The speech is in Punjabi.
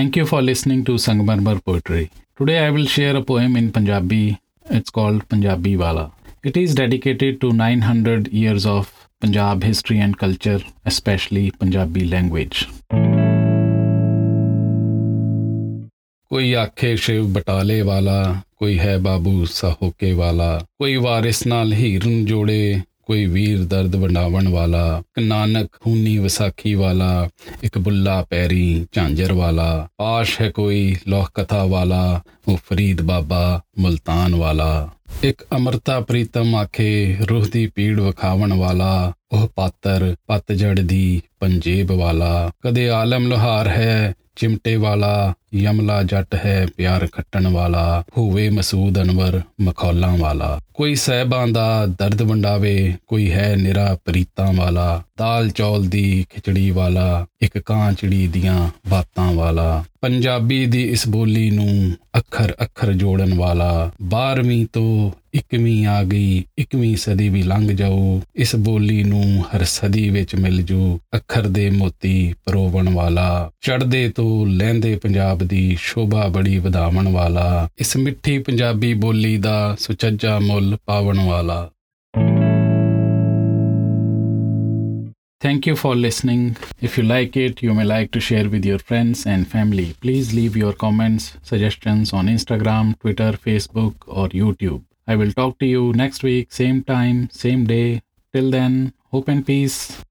Thank you for listening to Sangmarmar Poetry. Today I will share a poem in Punjabi. It's called Punjabi Wala. It is dedicated to 900 years of Punjab history and culture, especially Punjabi language. ਕੋਈ ਆਖੇ ਸ਼ਿਵ ਬਟਾਲੇ ਵਾਲਾ ਕੋਈ ਹੈ ਬਾਬੂ ਸਾਹੋਕੇ ਵਾਲਾ ਕੋਈ ਵਾਰਿਸ ਨਾਲ ਹੀਰਨ ਜੋੜੇ ਕੋਈ ਵੀਰ ਦਰਦ ਵੰਡਾਵਣ ਵਾਲਾ, ਇੱਕ ਨਾਨਕ ਖੂਨੀ ਵਿਸਾਖੀ ਵਾਲਾ, ਇੱਕ ਬੁੱਲਾ ਪੈਰੀ ਝਾਂਜਰ ਵਾਲਾ, ਪਾਸ਼ ਹੈ ਕੋਈ ਲੋਕ ਕਥਾ ਵਾਲਾ, ਉਹ ਫਰੀਦ ਬਾਬਾ ਮੁਲਤਾਨ ਵਾਲਾ। ਇੱਕ ਅਮਰਤਾ ਪ੍ਰੀਤਮ ਆਖੇ ਰੂਹ ਦੀ ਪੀੜ ਵਿਖਾਵਣ ਵਾਲਾ, ਉਹ ਪਾਤਰ ਪਤਝੜ ਦੀ ਪੰਜੇਬ ਵਾਲਾ। ਕਦੇ ਆਲਮ ਲੋਹਾਰ ਹੈ ਚਿਮਟੇ ਵਾਲਾ ਯਮਲਾ ਜੱਟ ਹੈ ਪਿਆਰ ਖੱਟਣ ਵਾਲਾ, ਹੋਵੇ ਮਸੂਦ ਅਨਵਰ ਮਖੌਲਾਂ ਵਾਲਾ। ਕੋਈ ਸਹਿਬਾਂ ਦਾ ਦਰਦ ਵੰਡਾਵੇ, ਕੋਈ ਹੈ ਨਿਰਾ ਪ੍ਰੀਤਾਂ ਵਾਲਾ। ਦਾਲ ਚੌਲ ਦੀ ਖਿਚੜੀ ਵਾਲਾ, ਇੱਕ ਕਾਂਚੜੀ ਦੀਆਂ ਬਾਤਾਂ ਵਾਲਾ। ਪੰਜਾਬੀ ਦੀ ਇਸ ਬੋਲੀ ਨੂੰ ਅੱਖਰ ਅੱਖਰ ਜੋੜਨ ਵਾਲਾ 12ਵੀਂ ਤੋਂ 21ਵੀਂ ਆ ਗਈ 21ਵੀਂ ਸਦੀ ਵੀ ਲੰਘ ਜਾਊ। ਇਸ ਬੋਲੀ ਨੂੰ ਹਰ ਸਦੀ ਵਿੱਚ ਮਿਲ ਜੂ ਅੱਖਰ ਦੇ ਮੋਤੀ ਪਰੋਵਣ ਵਾਲਾ। ਚੜਦੇ ਤੋਂ ਲਹਿੰਦੇ ਪੰਜਾਬ ਦੀ ਸ਼ੋਭਾ ਬੜੀ ਵਧਾਵਣ ਵਾਲਾ। ਇਸ ਮਿੱਠੀ ਪੰਜਾਬੀ ਬੋਲੀ ਦਾ ਸੁਚੱਜਾ ਮੁੱਲ ਪਾਵਣ ਵਾਲਾ। Thank you for listening. If you like it, you may like to share with your friends and family. Please leave your comments, suggestions on Instagram, Twitter, Facebook, or YouTube. I will talk to you next week, same time, same day. Till then, hope and peace.